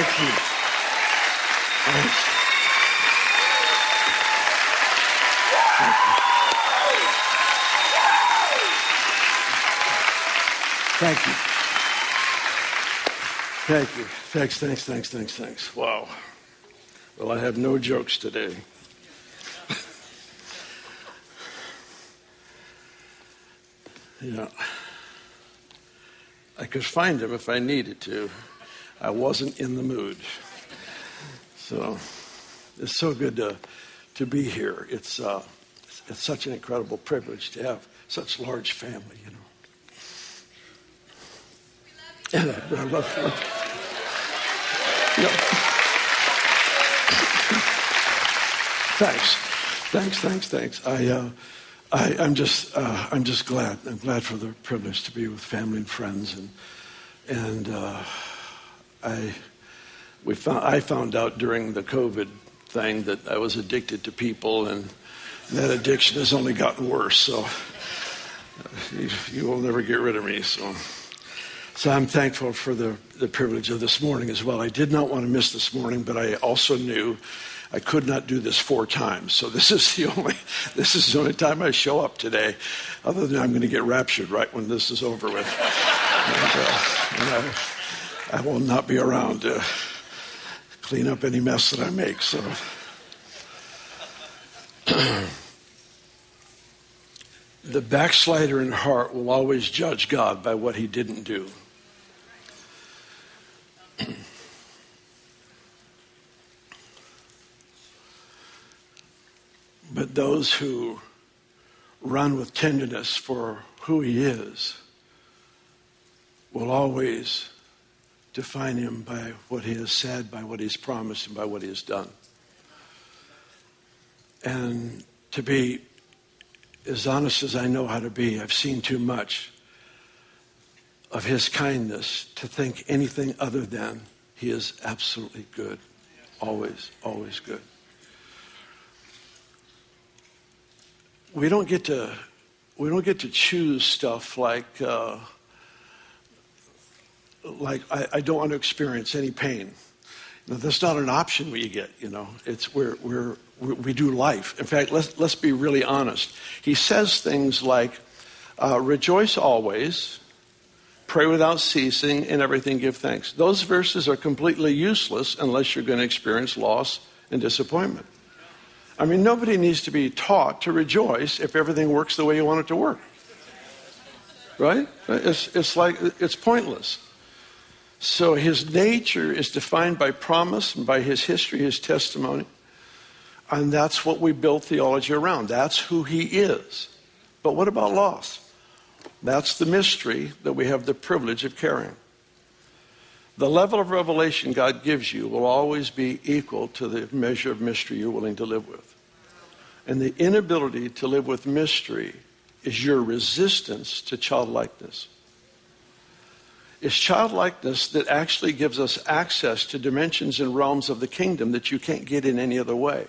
Thank you. Thanks. Thank you. Thank you. Thanks, thanks, thanks, thanks, thanks. Wow. Well, I have no jokes today. yeah. I could find them if I needed to. I wasn't in the mood. So it's so good to, to be here. It's, uh, it's such an incredible privilege to have such large family, you know. And I, I love you. Thanks, thanks, thanks, thanks. I, uh, I, am just, uh, I'm just glad. I'm glad for the privilege to be with family and friends, and and uh, I, we found, I found out during the COVID thing that I was addicted to people, and that addiction has only gotten worse. So you, you will never get rid of me. So. So I'm thankful for the, the privilege of this morning as well. I did not want to miss this morning, but I also knew I could not do this four times. So this is the only this is the only time I show up today. Other than I'm going to get raptured right when this is over with. and, uh, and I, I, will not be around to clean up any mess that I make. So. the backslider in heart will always judge God by what he didn't do. but those who run with tenderness for who he is will always define him by what he has said, by what he's promised, and by what he has done. And to be as honest as I know how to be, I've seen too much of his kindness to think anything other than he is absolutely good. Always, always good. We don't get to we don't get to choose stuff like uh, like I, I, don't want to experience any pain. Know, that's not an option we get. You know, it's we're, we're, we do life. In fact, let's let's be really honest. He says things like, uh, "Rejoice always." pray without ceasing, in everything give thanks. Those verses are completely useless unless you're going to experience loss and disappointment. I mean, nobody needs to be taught to rejoice if everything works the way you want it to work. Right? It's, it's like, it's pointless. So his nature is defined by promise and by his history, his testimony. And that's what we build theology around. That's who he is. But what about loss? That's the mystery that we have the privilege of carrying. The level of revelation God gives you will always be equal to the measure of mystery you're willing to live with. And the inability to live with mystery is your resistance to childlikeness. It's childlikeness that actually gives us access to dimensions and realms of the kingdom that you can't get in any other way.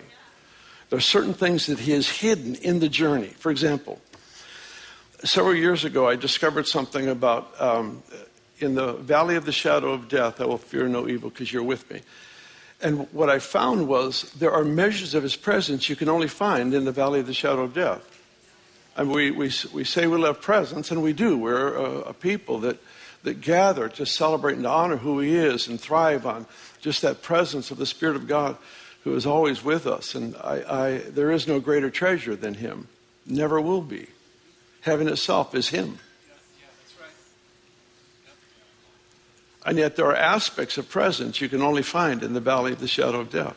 There are certain things that He has hidden in the journey. For example, several years ago, I discovered something about um, in the valley of the shadow of death, I will fear no evil because you're with me. And what I found was there are measures of his presence you can only find in the valley of the shadow of death. And we, we, we say we love presence, and we do. We're a, a people that, that gather to celebrate and to honor who he is and thrive on just that presence of the Spirit of God who is always with us. And I, I, there is no greater treasure than him, never will be. Heaven itself is Him. And yet, there are aspects of presence you can only find in the valley of the shadow of death.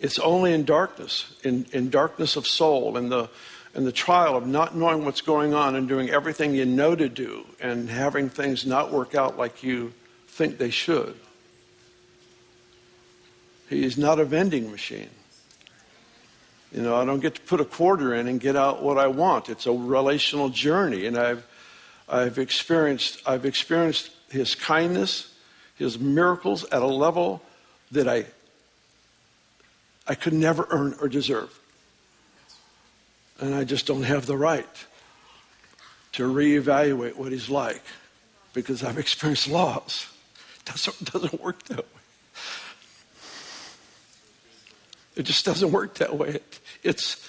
It's only in darkness, in, in darkness of soul, in the, in the trial of not knowing what's going on and doing everything you know to do and having things not work out like you think they should. He is not a vending machine. You know, I don't get to put a quarter in and get out what I want. It's a relational journey, and I've, I've experienced, I've experienced His kindness, His miracles at a level that I, I could never earn or deserve, and I just don't have the right to reevaluate what He's like because I've experienced loss, doesn't, doesn't work that way. It just doesn't work that way. It, it's,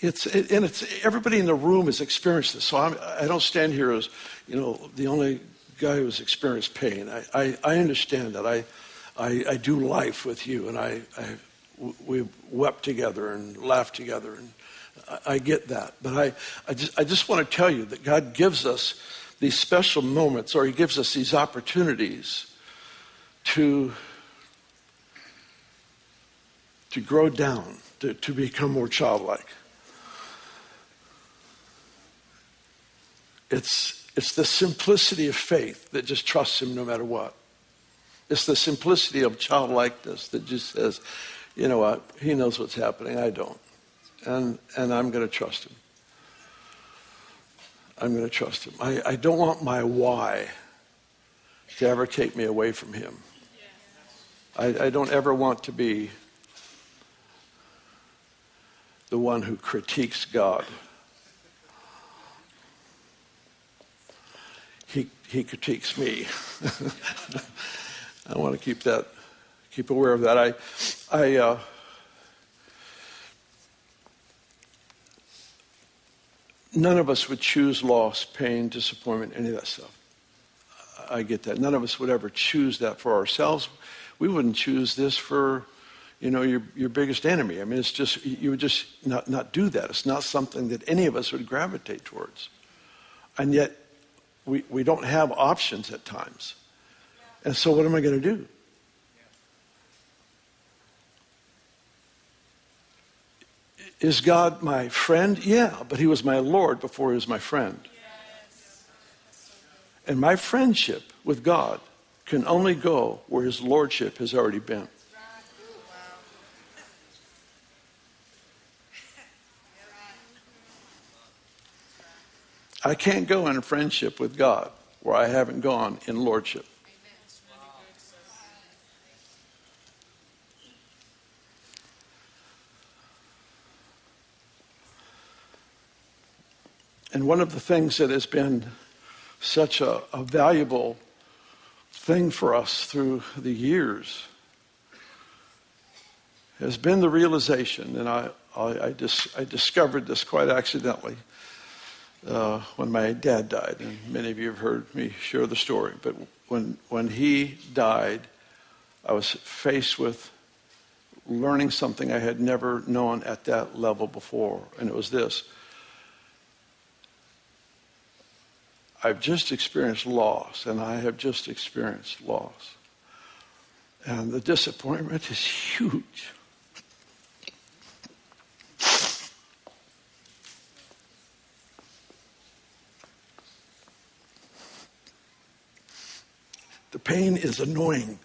it's, it, and it's, everybody in the room has experienced this. So I'm, I do not stand here as, you know, the only guy who's experienced pain. I, I, I understand that. I, I, I, do life with you, and I, I, we've wept together and laughed together, and I, get that. But I, I, just, I just want to tell you that God gives us these special moments, or He gives us these opportunities to to grow down, to, to become more childlike. It's, it's the simplicity of faith that just trusts Him no matter what. It's the simplicity of childlikeness that just says, you know what, He knows what's happening, I don't. And, and I'm going to trust Him. I'm going to trust Him. I, I don't want my why to ever take me away from Him. I, I don't ever want to be the one who critiques God. He, he critiques me. I want to keep that, keep aware of that. I, I, uh, none of us would choose loss, pain, disappointment, any of that stuff. I get that. None of us would ever choose that for ourselves. We wouldn't choose this for you know, your, your biggest enemy. I mean, it's just, you would just not, not do that. It's not something that any of us would gravitate towards. And yet, we, we don't have options at times. And so, what am I going to do? Is God my friend? Yeah, but he was my Lord before he was my friend. And my friendship with God can only go where his lordship has already been. I can't go in friendship with God where I haven't gone in lordship. And one of the things that has been such a, a valuable thing for us through the years has been the realization, and I, I, I, dis, I discovered this quite accidentally uh, when my dad died, and many of you have heard me share the story. But when when he died, I was faced with learning something I had never known at that level before, and it was this. I've just experienced loss, and I have just experienced loss. And the disappointment is huge. The pain is annoying.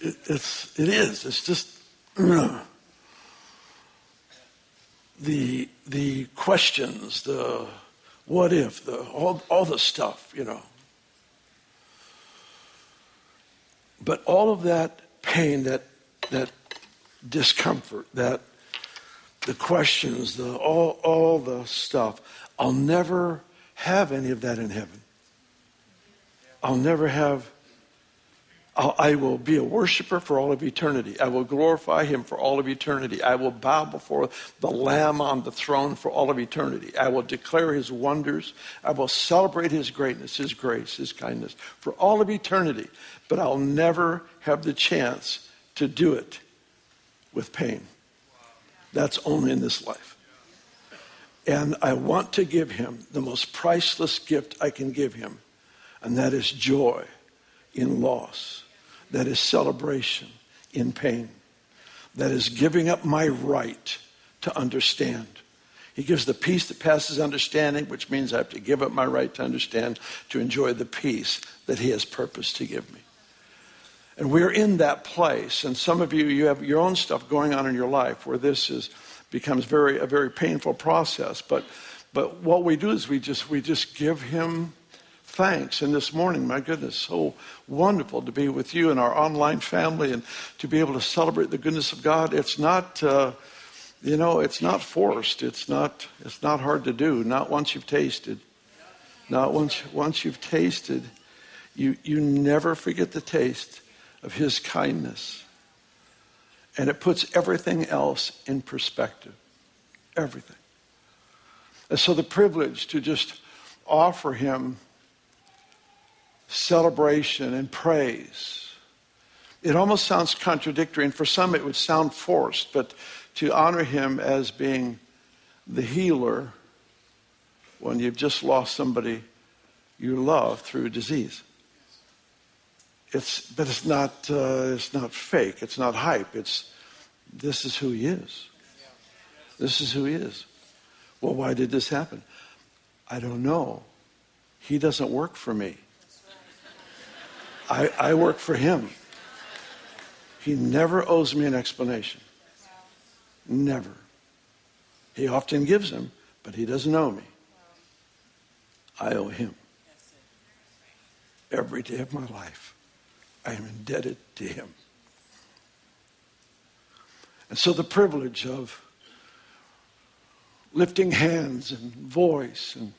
It, it's, it is. It's just the the questions, the what if, the all all the stuff, you know. But all of that pain, that that discomfort, that the questions, the all all the stuff, I'll never have any of that in heaven. I'll never have, Oh, I will be a worshiper for all of eternity. I will glorify him for all of eternity. I will bow before the Lamb on the throne for all of eternity. I will declare his wonders. I will celebrate his greatness, his grace, his kindness for all of eternity. But I'll never have the chance to do it with pain. That's only in this life. And I want to give him the most priceless gift I can give him and that is joy in loss. That is celebration in pain. That is giving up my right to understand. He gives the peace that passes understanding, which means I have to give up my right to understand to enjoy the peace that He has purposed to give me. And we're in that place. And some of you, you have your own stuff going on in your life where this is becomes very a very painful process. But but what we do is we just we just give Him thanks. And this morning, my goodness, so wonderful to be with you and our online family and to be able to celebrate the goodness of God. It's not, uh, you know, it's not forced. It's not, it's not hard to do. Not once you've tasted. Not once, once you've tasted, you, you never forget the taste of his kindness. And it puts everything else in perspective. Everything. And so the privilege to just offer him celebration and praise. It almost sounds contradictory, and for some it would sound forced, but to honor him as being the healer when you've just lost somebody you love through disease. It's, but it's not, uh, it's not fake. It's not hype. It's, this is who he is. This is who he is. Well, why did this happen? I don't know. He doesn't work for me. I, I work for him. He never owes me an explanation. Never. He often gives them, but he doesn't owe me. I owe him. Every day of my life, I am indebted to him. And so the privilege of lifting hands and voice and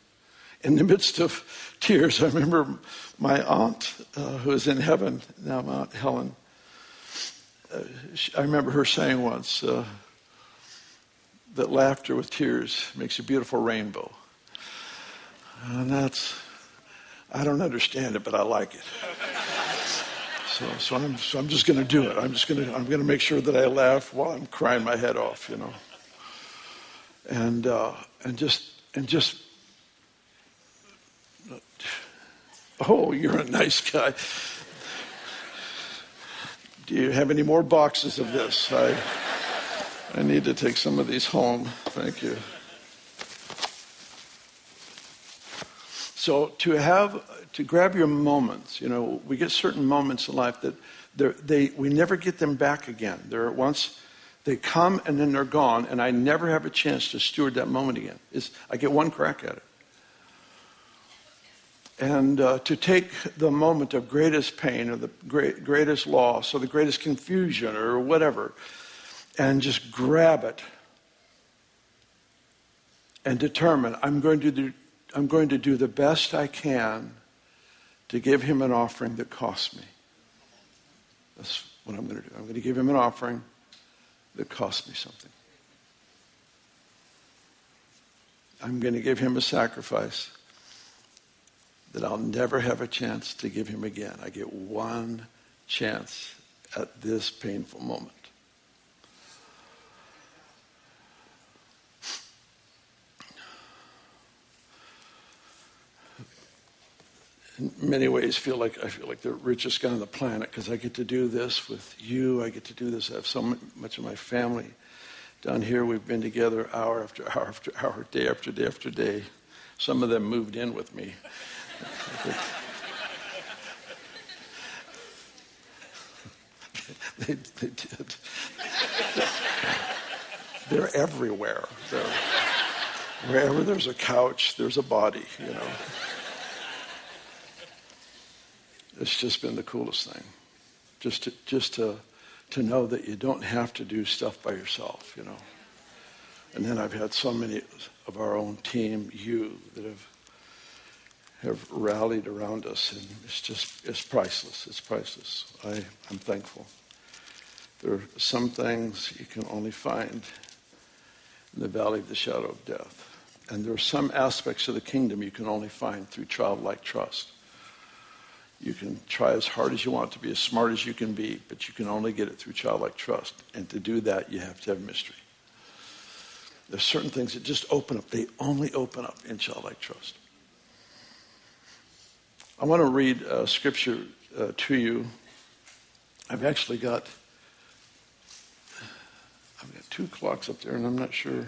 in the midst of tears, I remember my aunt, uh, who is in heaven now, Aunt Helen. Uh, she, I remember her saying once uh, that laughter with tears makes a beautiful rainbow. And that's, I don't understand it, but I like it. So, so I'm, so I'm just going to do it. I'm just going to, I'm going to make sure that I laugh while I'm crying my head off, you know. And, uh, and just, and just Oh, you're a nice guy. Do you have any more boxes of this? I, I need to take some of these home. Thank you. So to have to grab your moments, you know, we get certain moments in life that they we never get them back again. They're once they come and then they're gone, and I never have a chance to steward that moment again. It's, I get one crack at it and uh, to take the moment of greatest pain or the great, greatest loss or the greatest confusion or whatever and just grab it and determine I'm going to do, I'm going to do the best I can to give him an offering that costs me. That's what I'm going to do. I'm going to give him an offering that costs me something. I'm going to give him a sacrifice that I'll never have a chance to give him again. I get one chance at this painful moment. in many ways feel like I feel like the richest guy on the planet because I get to do this with you. I get to do this. I have so much of my family down here. We've been together hour after hour after hour, day after day after day. Some of them moved in with me. They, they did. They're everywhere. They're, wherever there's a couch, there's a body, you know. It's just been the coolest thing. Just to, just to, to know that you don't have to do stuff by yourself, you know. And then I've had so many of our own team, you, that have have rallied around us, and it's just it's priceless. It's priceless. I, I'm thankful. There are some things you can only find in the valley of the shadow of death. And there are some aspects of the kingdom you can only find through childlike trust. You can try as hard as you want to be, as smart as you can be, but you can only get it through childlike trust. And to do that, you have to have mystery. There's certain things that just open up. They only open up in childlike trust. I want to read uh, scripture uh, to you. I've actually got I've got two clocks up there, and I'm not sure.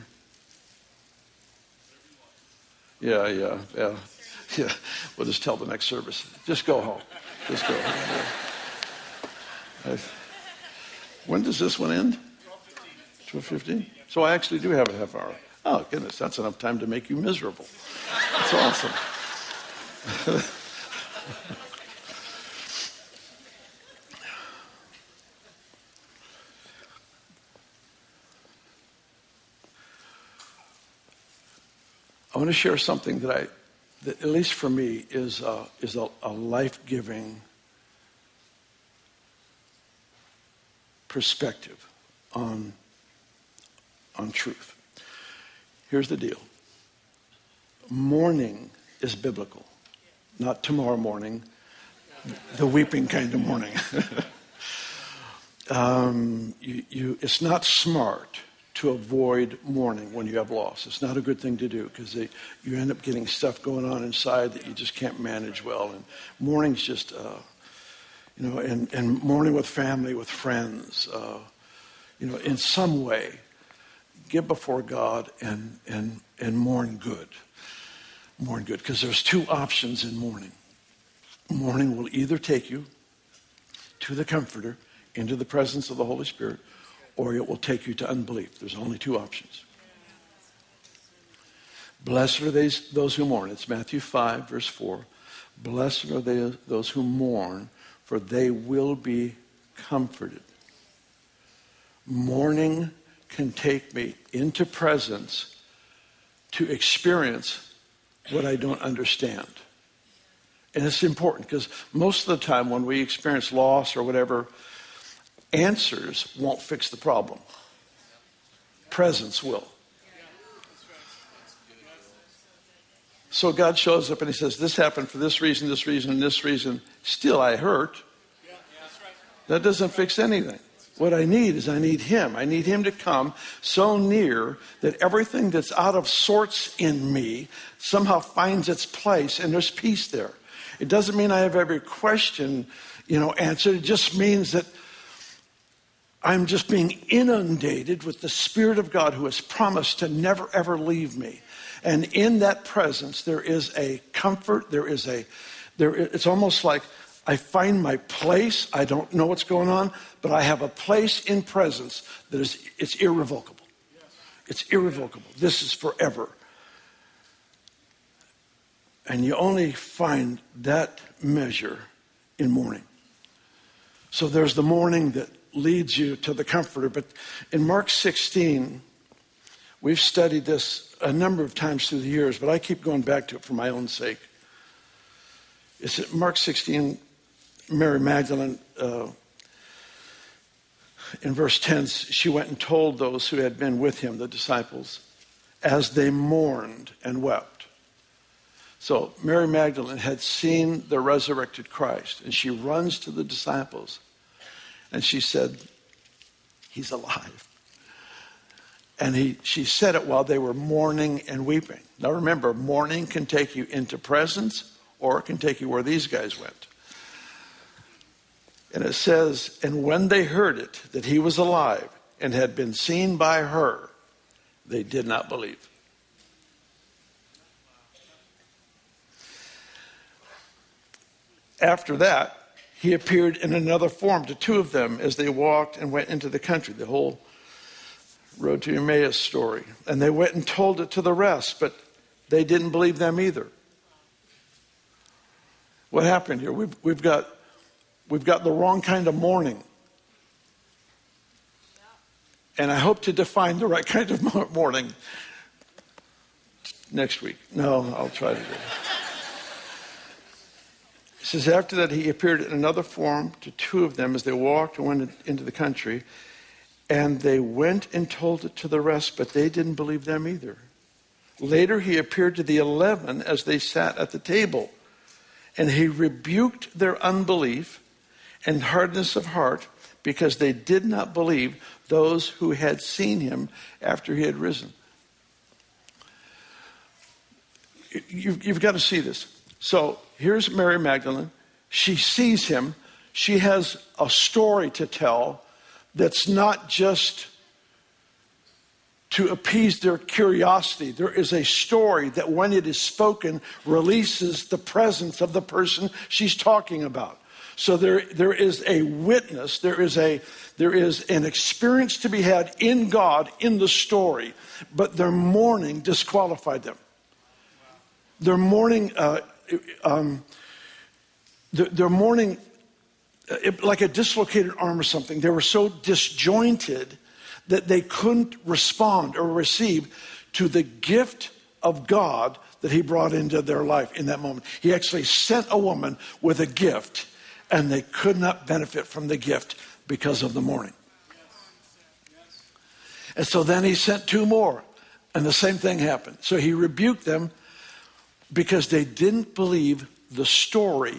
Yeah, yeah, yeah, yeah. We'll just tell the next service. Just go home. Just go home. Yeah. when does this one end? Twelve fifteen. So I actually do have a half hour. Oh goodness, that's enough time to make you miserable. That's awesome. I want to share something that I that, at least for me, is a, is a, a life giving perspective on, on truth. Here's the deal mourning is biblical, not tomorrow morning, the weeping kind of morning. um, you, you, it's not smart to avoid mourning when you have loss. It's not a good thing to do because you end up getting stuff going on inside that you just can't manage well. And mourning's just, uh, you know, and, and mourning with family, with friends, uh, you know, in some way, get before God and, and, and mourn good. Mourn good. Because there's two options in mourning. Mourning will either take you to the Comforter, into the presence of the Holy Spirit, or it will take you to unbelief. There's only two options. Blessed are they, those who mourn. It's Matthew 5, verse 4. Blessed are they, those who mourn, for they will be comforted. Mourning can take me into presence to experience what I don't understand. And it's important because most of the time when we experience loss or whatever, answers won't fix the problem. Presence will. So God shows up and he says, This happened for this reason, this reason, and this reason. Still, I hurt. That doesn't fix anything. What I need is I need Him. I need Him to come so near that everything that's out of sorts in me somehow finds its place and there's peace there. It doesn't mean I have every question, you know, answered. It just means that I'm just being inundated with the Spirit of God who has promised to never ever leave me. And in that presence, there is a comfort. There is a, there, it's almost like I find my place. I don't know what's going on, but I have a place in presence that is, it's irrevocable. It's irrevocable. This is forever. And you only find that measure in mourning. So there's the mourning that leads you to the comforter. But in Mark 16, we've studied this a number of times through the years, but I keep going back to it for my own sake. It's Mark 16, Mary Magdalene, uh, in verse 10, she went and told those who had been with him, the disciples, as they mourned and wept. So Mary Magdalene had seen the resurrected Christ, and she runs to the disciples and she said, He's alive. And he, she said it while they were mourning and weeping. Now remember, mourning can take you into presence or it can take you where these guys went. And it says, and when they heard it, that he was alive and had been seen by her, they did not believe. After that, he appeared in another form to two of them as they walked and went into the country. The whole road to Emmaus story. And they went and told it to the rest, but they didn't believe them either. What happened here? We've, we've got We've got the wrong kind of mourning. And I hope to define the right kind of mourning next week. No, I'll try to do it. It says, After that, he appeared in another form to two of them as they walked and went into the country. And they went and told it to the rest, but they didn't believe them either. Later, he appeared to the eleven as they sat at the table. And he rebuked their unbelief and hardness of heart because they did not believe those who had seen him after he had risen. You've, you've got to see this. So here's Mary Magdalene. She sees him. She has a story to tell that's not just to appease their curiosity. There is a story that, when it is spoken, releases the presence of the person she's talking about. So there, there is a witness, there is, a, there is an experience to be had in God in the story, but their mourning disqualified them. Their mourning, uh, um, their, their mourning, uh, like a dislocated arm or something, they were so disjointed that they couldn't respond or receive to the gift of God that he brought into their life in that moment. He actually sent a woman with a gift, and they could not benefit from the gift because of the mourning. And so then he sent two more, and the same thing happened. So he rebuked them because they didn't believe the story.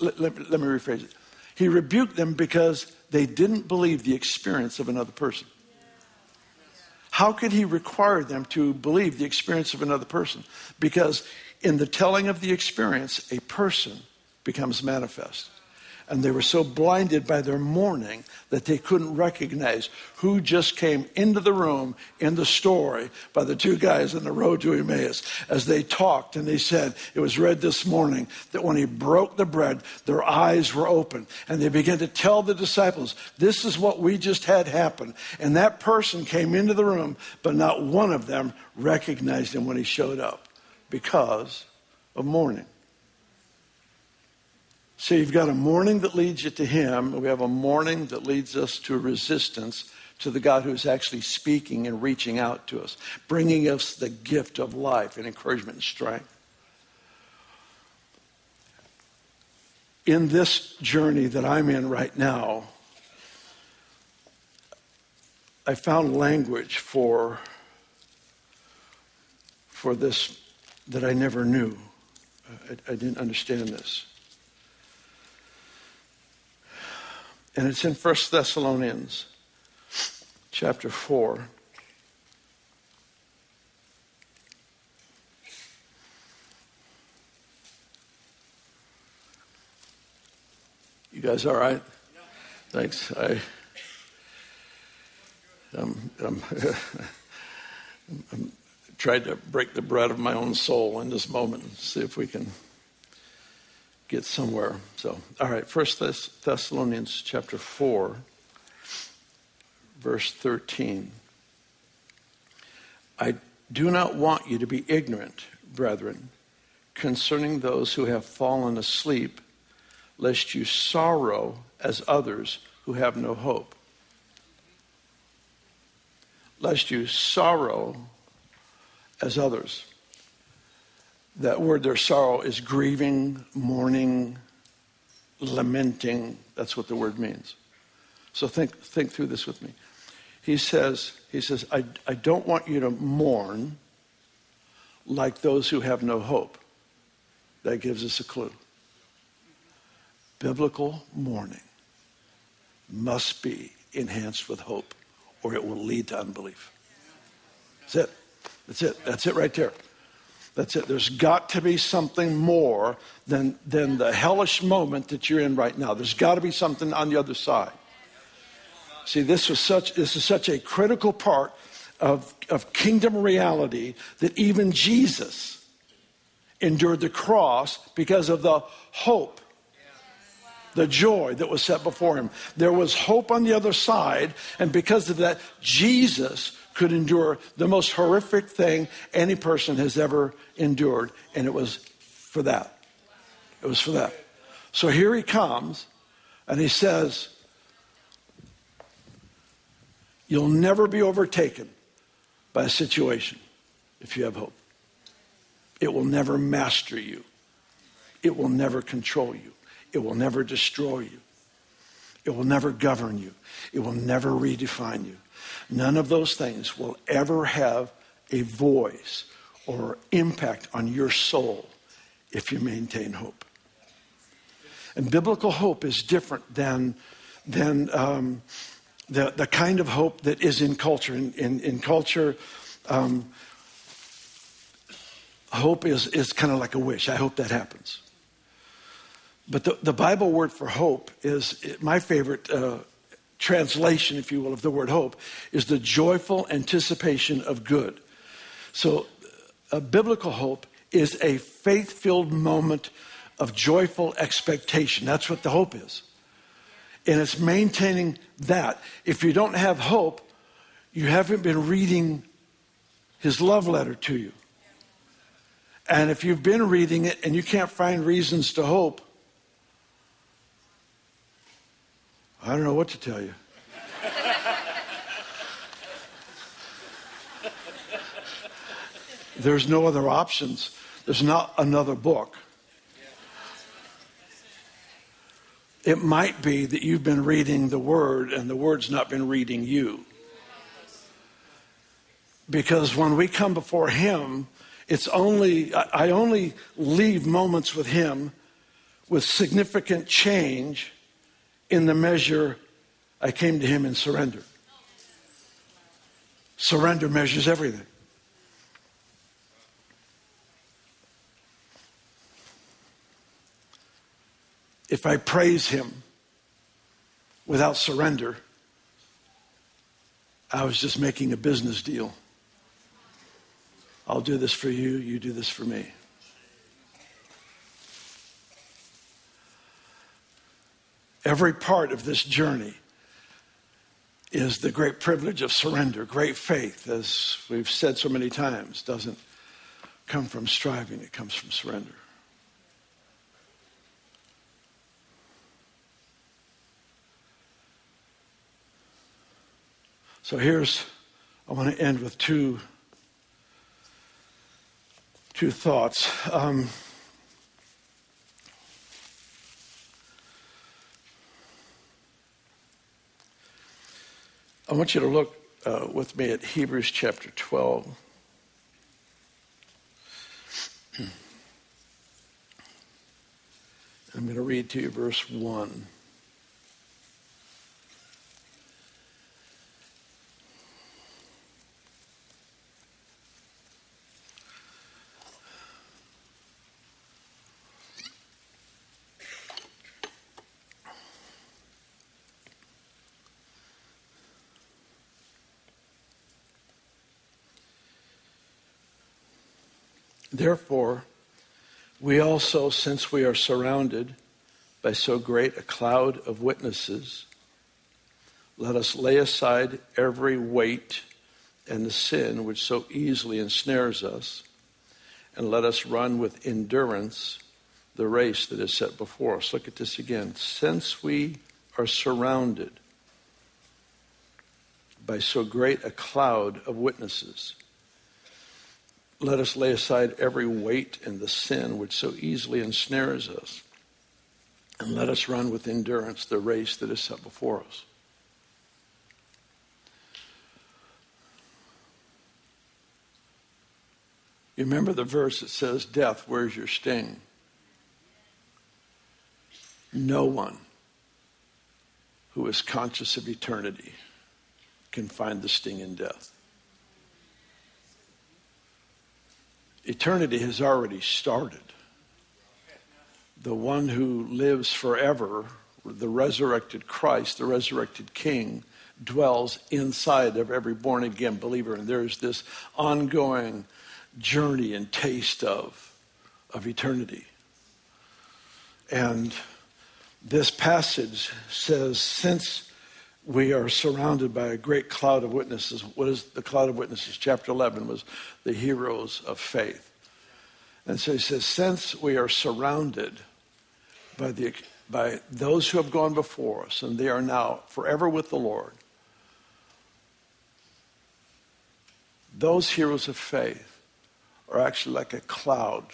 Let, let, let me rephrase it. He rebuked them because they didn't believe the experience of another person. How could he require them to believe the experience of another person? Because in the telling of the experience, a person becomes manifest and they were so blinded by their mourning that they couldn't recognize who just came into the room in the story by the two guys on the road to Emmaus as they talked and they said, it was read this morning that when he broke the bread, their eyes were open and they began to tell the disciples, this is what we just had happen. And that person came into the room, but not one of them recognized him when he showed up because of mourning. So you've got a mourning that leads you to Him, we have a mourning that leads us to resistance to the God who's actually speaking and reaching out to us, bringing us the gift of life and encouragement and strength. In this journey that I'm in right now, I found language for, for this that I never knew. I, I didn't understand this. And it's in 1 Thessalonians chapter 4. You guys all right? Thanks. I, um, um, I'm tried to break the bread of my own soul in this moment and see if we can get somewhere. So, all right, First Thess- Thessalonians chapter 4, verse 13. I do not want you to be ignorant, brethren, concerning those who have fallen asleep, lest you sorrow as others who have no hope. Lest you sorrow as others that word their sorrow is grieving, mourning, lamenting. That's what the word means. So think, think through this with me. He says, he says, I, I don't want you to mourn like those who have no hope. That gives us a clue. Biblical mourning must be enhanced with hope, or it will lead to unbelief. That's it. That's it. That's it right there. That's it. There's got to be something more than, than the hellish moment that you're in right now. There's got to be something on the other side. See, this was such this is such a critical part of, of kingdom reality that even Jesus endured the cross because of the hope, the joy that was set before him. There was hope on the other side, and because of that, Jesus could endure the most horrific thing any person has ever endured, and it was for that. It was for that. So here he comes, and he says, You'll never be overtaken by a situation if you have hope. It will never master you, it will never control you, it will never destroy you, it will never govern you, it will never redefine you. None of those things will ever have a voice or impact on your soul if you maintain hope. And biblical hope is different than, than um, the, the kind of hope that is in culture. In, in, in culture, um, hope is, is kind of like a wish. I hope that happens. But the, the Bible word for hope is my favorite uh, translation, if you will, of the word hope is the joyful anticipation of good. So, a biblical hope is a faith filled moment of joyful expectation. That's what the hope is. And it's maintaining that. If you don't have hope, you haven't been reading his love letter to you. And if you've been reading it and you can't find reasons to hope, I don't know what to tell you. There's no other options. There's not another book. It might be that you've been reading the Word and the Word's not been reading you. Because when we come before Him, it's only, I only leave moments with Him with significant change in the measure I came to Him in surrender. Surrender measures everything. if I praise Him without surrender, I was just making a business deal. I'll do this for you, you do this for me. Every part of this journey is the great privilege of surrender. Great faith, as we've said so many times, doesn't come from striving, it comes from surrender. So here's, I want to end with two, two thoughts. Um, I want you to look uh, with me at Hebrews chapter 12. I'm going to read to you verse 1. Therefore, we also, since we are surrounded by so great a cloud of witnesses, let us lay aside every weight and the sin which so easily ensnares us, and let us run with endurance the race that is set before us. Look at this again. Since we are surrounded by so great a cloud of witnesses, let us lay aside every weight and the sin which so easily ensnares us, and let us run with endurance the race that is set before us. You remember the verse that says, Death, where's your sting? No one who is conscious of eternity can find the sting in death. Eternity has already started. The one who lives forever, the resurrected Christ, the resurrected King, dwells inside of every born again believer. And there's this ongoing journey and taste of, of eternity. And this passage says, since we are surrounded by a great cloud of witnesses. What is the cloud of witnesses? Chapter 11 was the heroes of faith. And so he says, since we are surrounded by, the, by those who have gone before us, and they are now forever with the Lord, those heroes of faith are actually like a cloud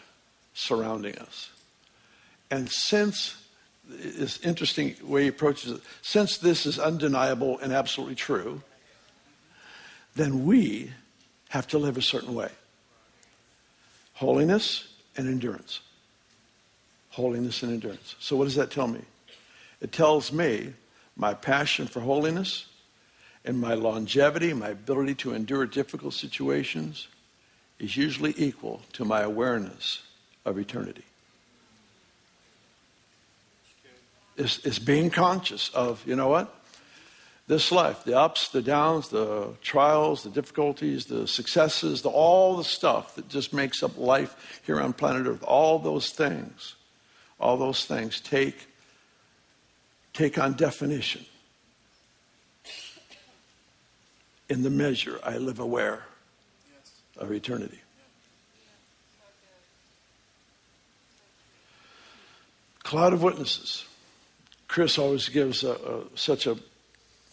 surrounding us. And since is interesting way he approaches it. Since this is undeniable and absolutely true, then we have to live a certain way. Holiness and endurance. Holiness and endurance. So what does that tell me? It tells me my passion for holiness and my longevity, my ability to endure difficult situations is usually equal to my awareness of eternity. Is, is being conscious of, you know what? This life, the ups, the downs, the trials, the difficulties, the successes, the, all the stuff that just makes up life here on planet Earth, all those things, all those things take, take on definition in the measure I live aware of eternity. Cloud of witnesses. Chris always gives a, a, such an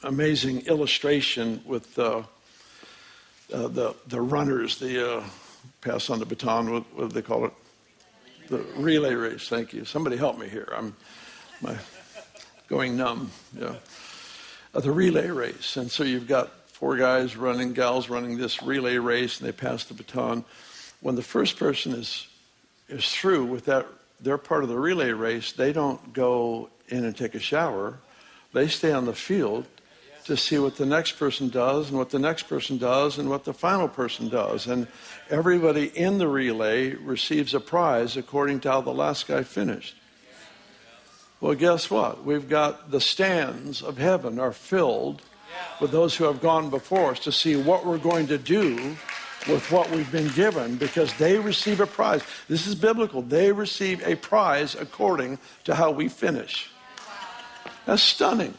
amazing illustration with uh, uh, the, the runners, the, uh, pass on the baton. What, what do they call it? The relay race. Thank you. Somebody help me here. I'm my, going numb. Yeah. Uh, the relay race. And so you've got four guys running, gals running this relay race, and they pass the baton. When the first person is is through with that their part of the relay race, they don't go in and take a shower. They stay on the field to see what the next person does and what the next person does and what the final person does. And everybody in the relay receives a prize according to how the last guy finished. Well, guess what? We've got the stands of heaven are filled with those who have gone before us to see what we're going to do with what we've been given because they receive a prize. This is biblical. They receive a prize according to how we finish. That's stunning.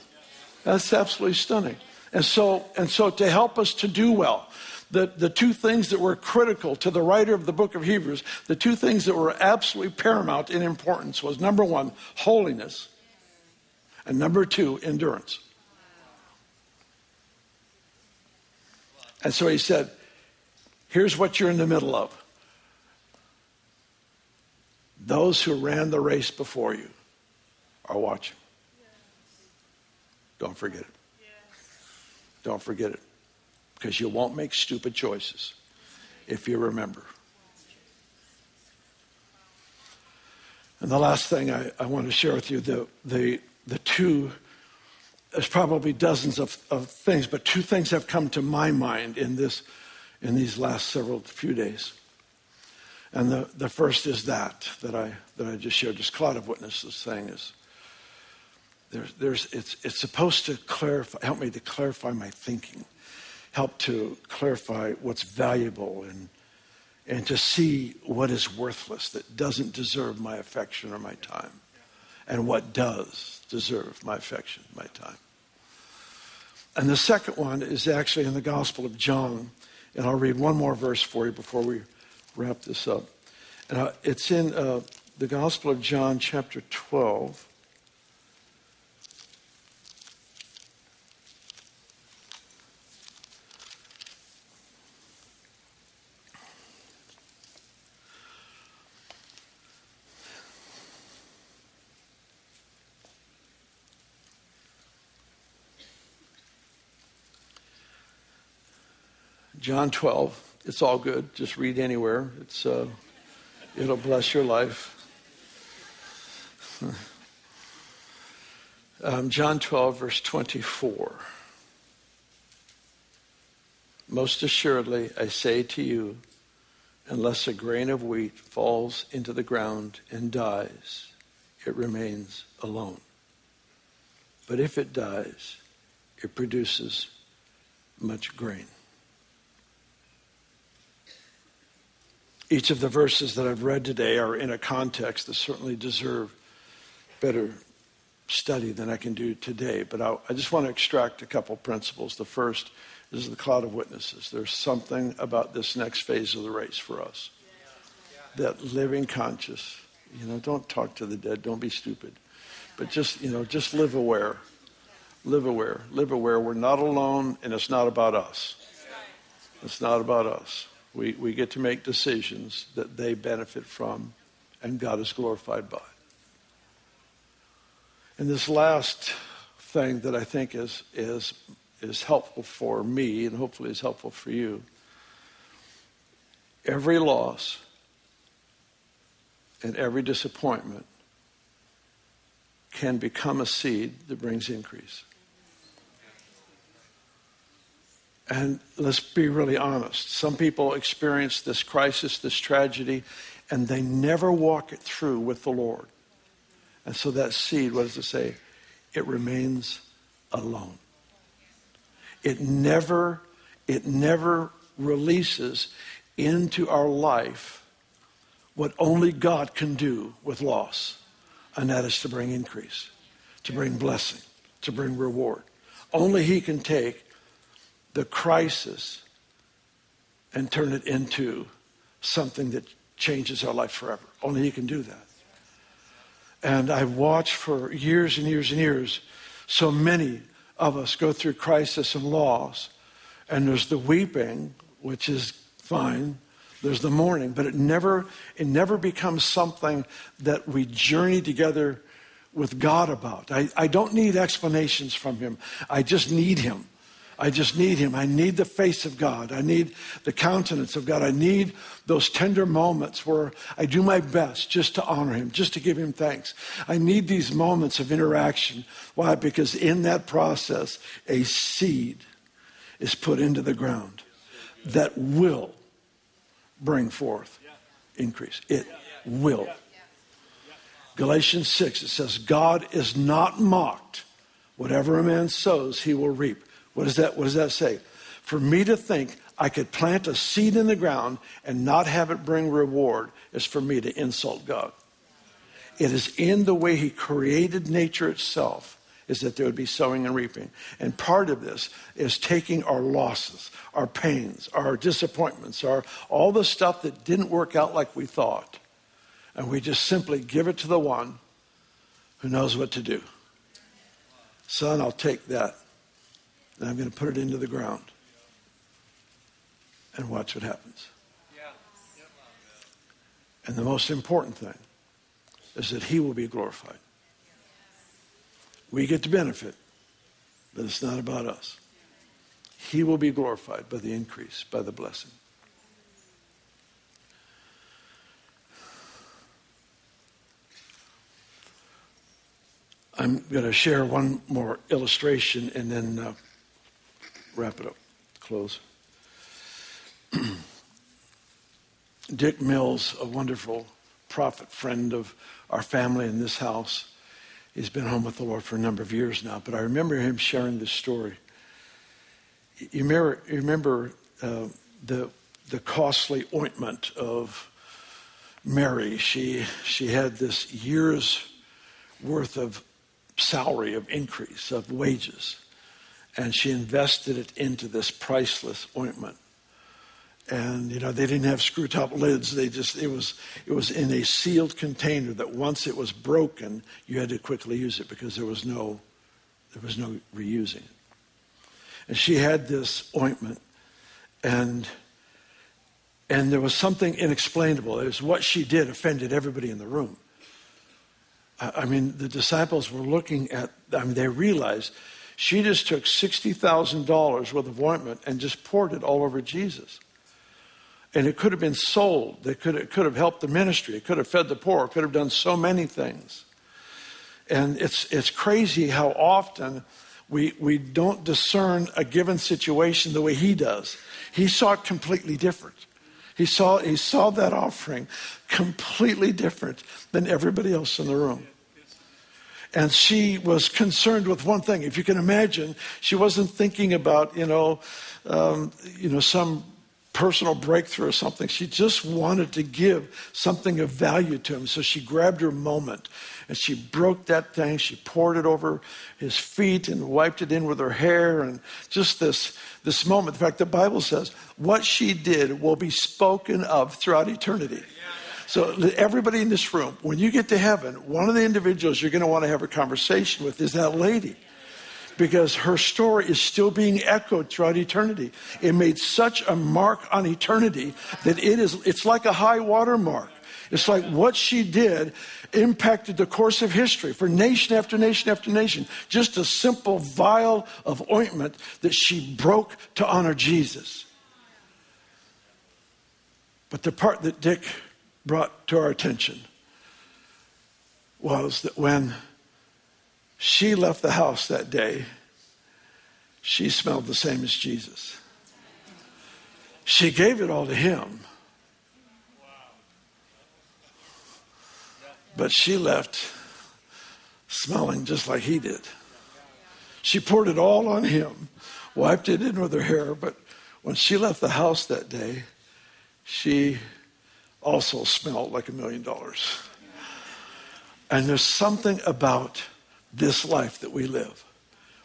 That's absolutely stunning. And so, and so to help us to do well, the, the two things that were critical to the writer of the book of Hebrews, the two things that were absolutely paramount in importance was number one, holiness, and number two, endurance. And so he said, Here's what you're in the middle of. Those who ran the race before you are watching. Don't forget it. Don't forget it. Because you won't make stupid choices if you remember. And the last thing I, I want to share with you the, the, the two, there's probably dozens of, of things, but two things have come to my mind in this in these last several few days. And the, the first is that, that I, that I just shared, this cloud of witnesses thing is, there's, there's, it's, it's supposed to clarify, help me to clarify my thinking, help to clarify what's valuable and, and to see what is worthless that doesn't deserve my affection or my time and what does deserve my affection, my time. And the second one is actually in the Gospel of John, and I'll read one more verse for you before we wrap this up. Uh, it's in uh, the Gospel of John, chapter 12. John 12. It's all good. Just read anywhere. It's, uh, it'll bless your life. um, John 12, verse 24. Most assuredly, I say to you, unless a grain of wheat falls into the ground and dies, it remains alone. But if it dies, it produces much grain. Each of the verses that I've read today are in a context that certainly deserve better study than I can do today. But I, I just want to extract a couple principles. The first is the cloud of witnesses. There's something about this next phase of the race for us. That living conscious, you know, don't talk to the dead, don't be stupid. But just, you know, just live aware. Live aware. Live aware. We're not alone, and it's not about us. It's not about us. We, we get to make decisions that they benefit from and God is glorified by. And this last thing that I think is, is, is helpful for me and hopefully is helpful for you every loss and every disappointment can become a seed that brings increase. And let's be really honest. Some people experience this crisis, this tragedy, and they never walk it through with the Lord. And so that seed, what does it say? It remains alone. It never, it never releases into our life what only God can do with loss, and that is to bring increase, to bring blessing, to bring reward. Only He can take the crisis and turn it into something that changes our life forever. Only He can do that. And I've watched for years and years and years so many of us go through crisis and loss, and there's the weeping, which is fine, there's the mourning, but it never, it never becomes something that we journey together with God about. I, I don't need explanations from Him. I just need Him. I just need Him. I need the face of God. I need the countenance of God. I need those tender moments where I do my best just to honor Him, just to give Him thanks. I need these moments of interaction. Why? Because in that process, a seed is put into the ground that will bring forth increase. It will. Galatians 6, it says, God is not mocked. Whatever a man sows, he will reap. What does that, what does that say? For me to think I could plant a seed in the ground and not have it bring reward is for me to insult God. It is in the way he created nature itself is that there would be sowing and reaping. And part of this is taking our losses, our pains, our disappointments, our all the stuff that didn't work out like we thought. And we just simply give it to the one who knows what to do. Son, I'll take that and I'm going to put it into the ground and watch what happens. And the most important thing is that he will be glorified. We get to benefit, but it's not about us. He will be glorified by the increase, by the blessing. I'm going to share one more illustration and then uh, wrap it up, close. Dick Mills, a wonderful prophet friend of our family in this house, He's been home with the Lord for a number of years now, but I remember him sharing this story. You remember, remember uh, the, the costly ointment of Mary. She, she had this year's worth of salary, of increase, of wages, and she invested it into this priceless ointment. And you know they didn't have screw top lids. They just it was it was in a sealed container that once it was broken you had to quickly use it because there was no there was no reusing it. And she had this ointment and and there was something inexplainable. It was what she did offended everybody in the room. I, I mean the disciples were looking at i mean they realized she just took $60000 worth of ointment and just poured it all over jesus and it could have been sold. It could, it could have helped the ministry. It could have fed the poor. It could have done so many things. And it's, it's crazy how often we, we don't discern a given situation the way he does. He saw it completely different. He saw, he saw that offering completely different than everybody else in the room. And she was concerned with one thing. If you can imagine, she wasn't thinking about, you know, um, you know, some personal breakthrough or something. She just wanted to give something of value to him. So she grabbed her moment and she broke that thing. She poured it over his feet and wiped it in with her hair and just this, this moment. In fact, the Bible says what she did will be spoken of throughout eternity. So, everybody in this room, when you get to heaven, one of the individuals you're going to want to have a conversation with is that lady because her story is still being echoed throughout eternity. It made such a mark on eternity that it is, it's like a high water mark. It's like what she did impacted the course of history for nation after nation after nation. Just a simple vial of ointment that she broke to honor Jesus. But the part that Dick brought to our attention was that when she left the house that day. She smelled the same as Jesus. She gave it all to him. But she left smelling just like he did. She poured it all on him, wiped it in with her hair, but when she left the house that day, she also smelled like a million dollars. And there's something about this life that we live,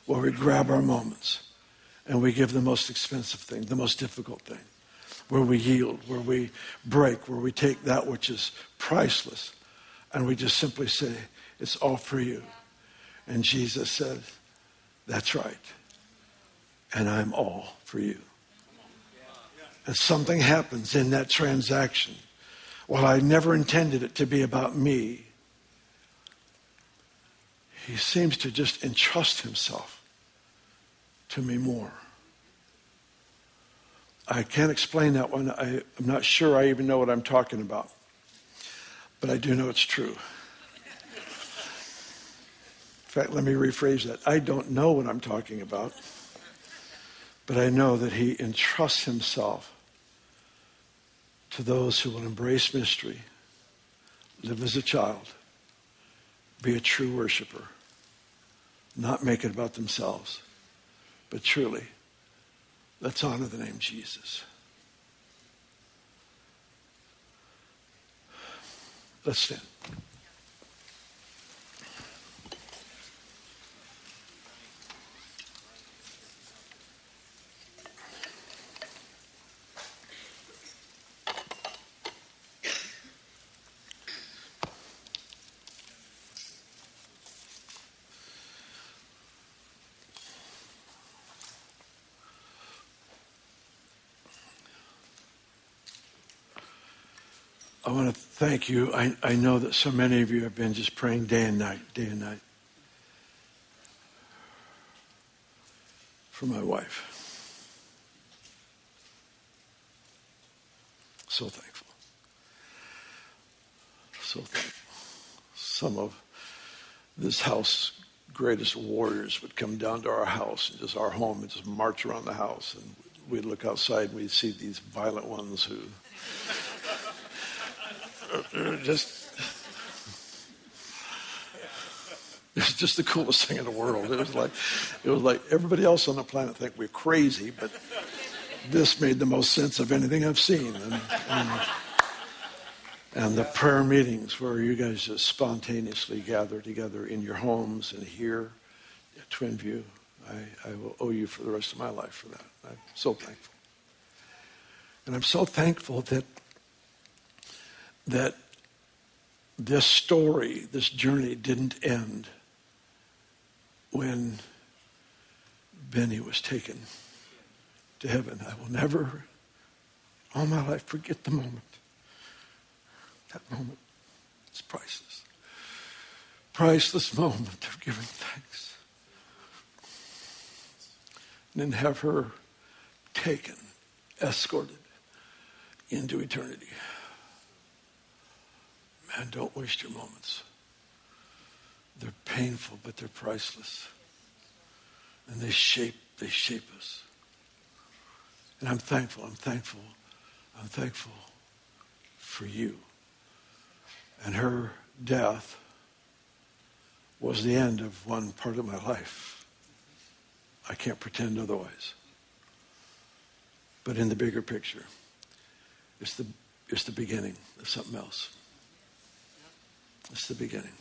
where we grab our moments and we give the most expensive thing, the most difficult thing, where we yield, where we break, where we take that which is priceless, and we just simply say, It's all for you. And Jesus said, That's right. And I'm all for you. and something happens in that transaction. While I never intended it to be about me, he seems to just entrust himself to me more. I can't explain that one. I, am not sure I even know what I'm talking about. But I do know it's true. In fact, let me rephrase that. I don't know what I'm talking about, but I know that he entrusts himself to those who will embrace mystery, live as a child, be a true worshiper, not make it about themselves, but truly, let's honor the name Jesus. Let's stand. I want to thank you. I, I know that so many of you have been just praying day and night, day and night for my wife. So thankful. So thankful. Some of this house greatest warriors would come down to our house and just our home and just march around the house and we'd look outside and we'd see these violent ones who just it's just the coolest thing in the world. It was like it was like everybody else on the planet think we're crazy, but this made the most sense of anything I've seen. And, and, and the prayer meetings where you guys just spontaneously gather together in your homes and here at Twinview, I, I will owe you for the rest of my life for that. I'm so thankful. And I'm so thankful that that this story, this journey didn't end when Beni was taken to heaven. I will never, all my life, forget the moment. That moment is priceless. Priceless moment of giving thanks. And then have her taken, escorted into eternity. Man, don't waste your moments. They're painful, but they're priceless. And they shape, they shape us. And I'm thankful, I'm thankful, I'm thankful for you. And her death was the end of one part of my life. I can't pretend otherwise. But in the bigger picture, it's the, it's the beginning of something else. It's the beginning.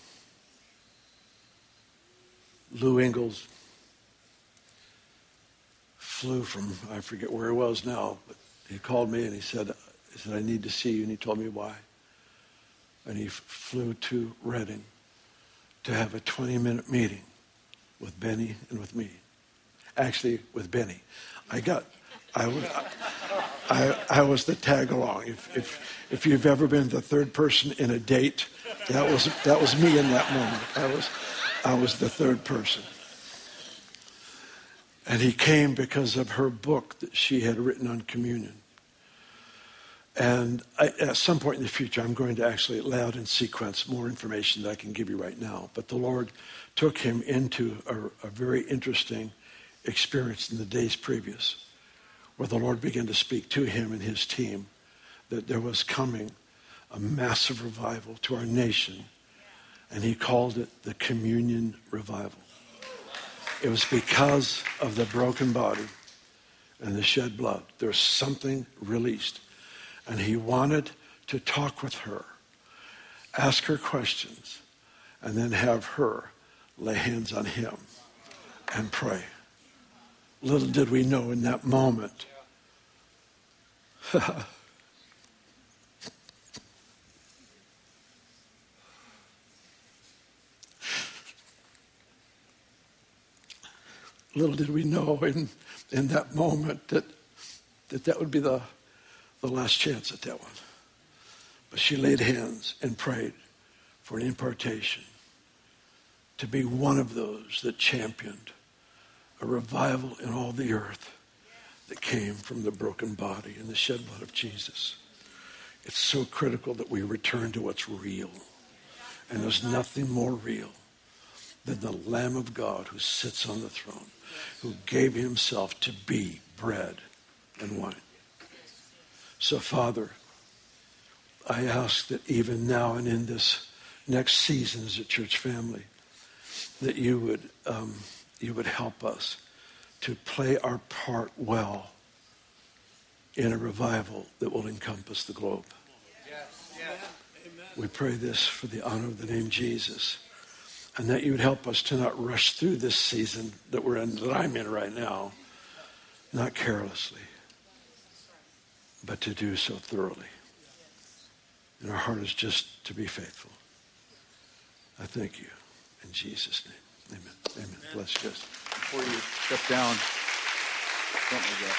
Lou Engle flew from, I forget where he was now, but he called me and he said, he said, I need to see you. And he told me why. And he flew to Redding to have a 20 minute meeting with Beni and with me. Actually, with Beni. I got, I was, I, I was the tag along. If, if, if you've ever been the third person in a date, that was, that was me in that moment. I was, I was the third person. And he came because of her book that she had written on communion. And I, at some point in the future, I'm going to actually lay out in sequence more information that I can give you right now. But the Lord took him into a, a very interesting experience in the days previous, where the Lord began to speak to him and his team that there was coming a massive revival to our nation, and he called it the Communion Revival. It was because of the broken body and the shed blood. There's something released. And he wanted to talk with her, ask her questions, and then have her lay hands on him and pray. Little did we know in that moment little did we know in, in that moment that, that that would be the, the last chance at that one. But she laid hands and prayed for an impartation to be one of those that championed a revival in all the earth that came from the broken body and the shed blood of Jesus. It's so critical that we return to what's real. And there's nothing more real than the Lamb of God who sits on the throne, who gave himself to be bread and wine. So, Father, I ask that even now and in this next season as a church family, that you would, um, you would help us to play our part well in a revival that will encompass the globe. Yes, yes. We pray this for the honor of the name Jesus. And that you would help us to not rush through this season that we're in, that I'm in right now, not carelessly, but to do so thoroughly. And our heart is just to be faithful. I thank you. In Jesus' name. Amen. Amen. Amen. Bless you. Before you step down, don't forget.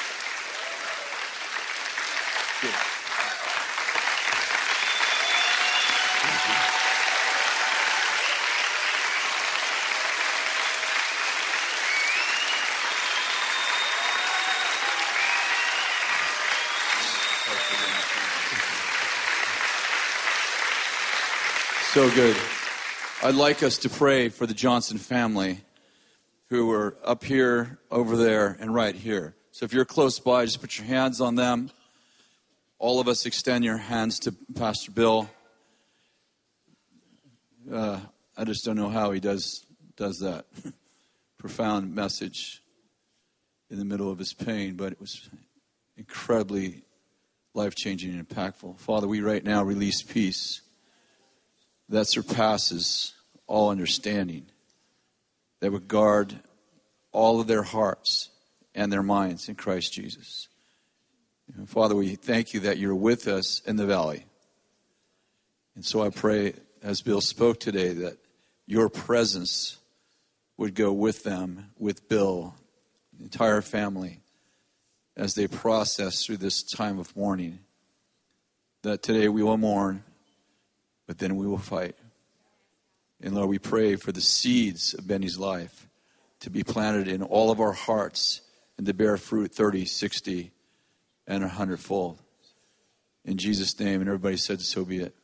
Good. So good. I'd like us to pray for the Johnson family who are up here, over there, and right here. So if you're close by, just put your hands on them. All of us extend your hands to Pastor Bill. Uh, I just don't know how he does does that. Profound message in the middle of his pain, but it was incredibly life changing and impactful. Father, we right now release peace that surpasses all understanding, that would guard all of their hearts and their minds in Christ Jesus. And Father, we thank you that you're with us in the valley. And so I pray, as Bill spoke today, that your presence would go with them, with Bill, the entire family, as they process through this time of mourning. That today we will mourn but then we will fight. And Lord, we pray for the seeds of Beni's life to be planted in all of our hearts and to bear fruit 30, 60, and 100 fold. In Jesus' name, and everybody said, so be it.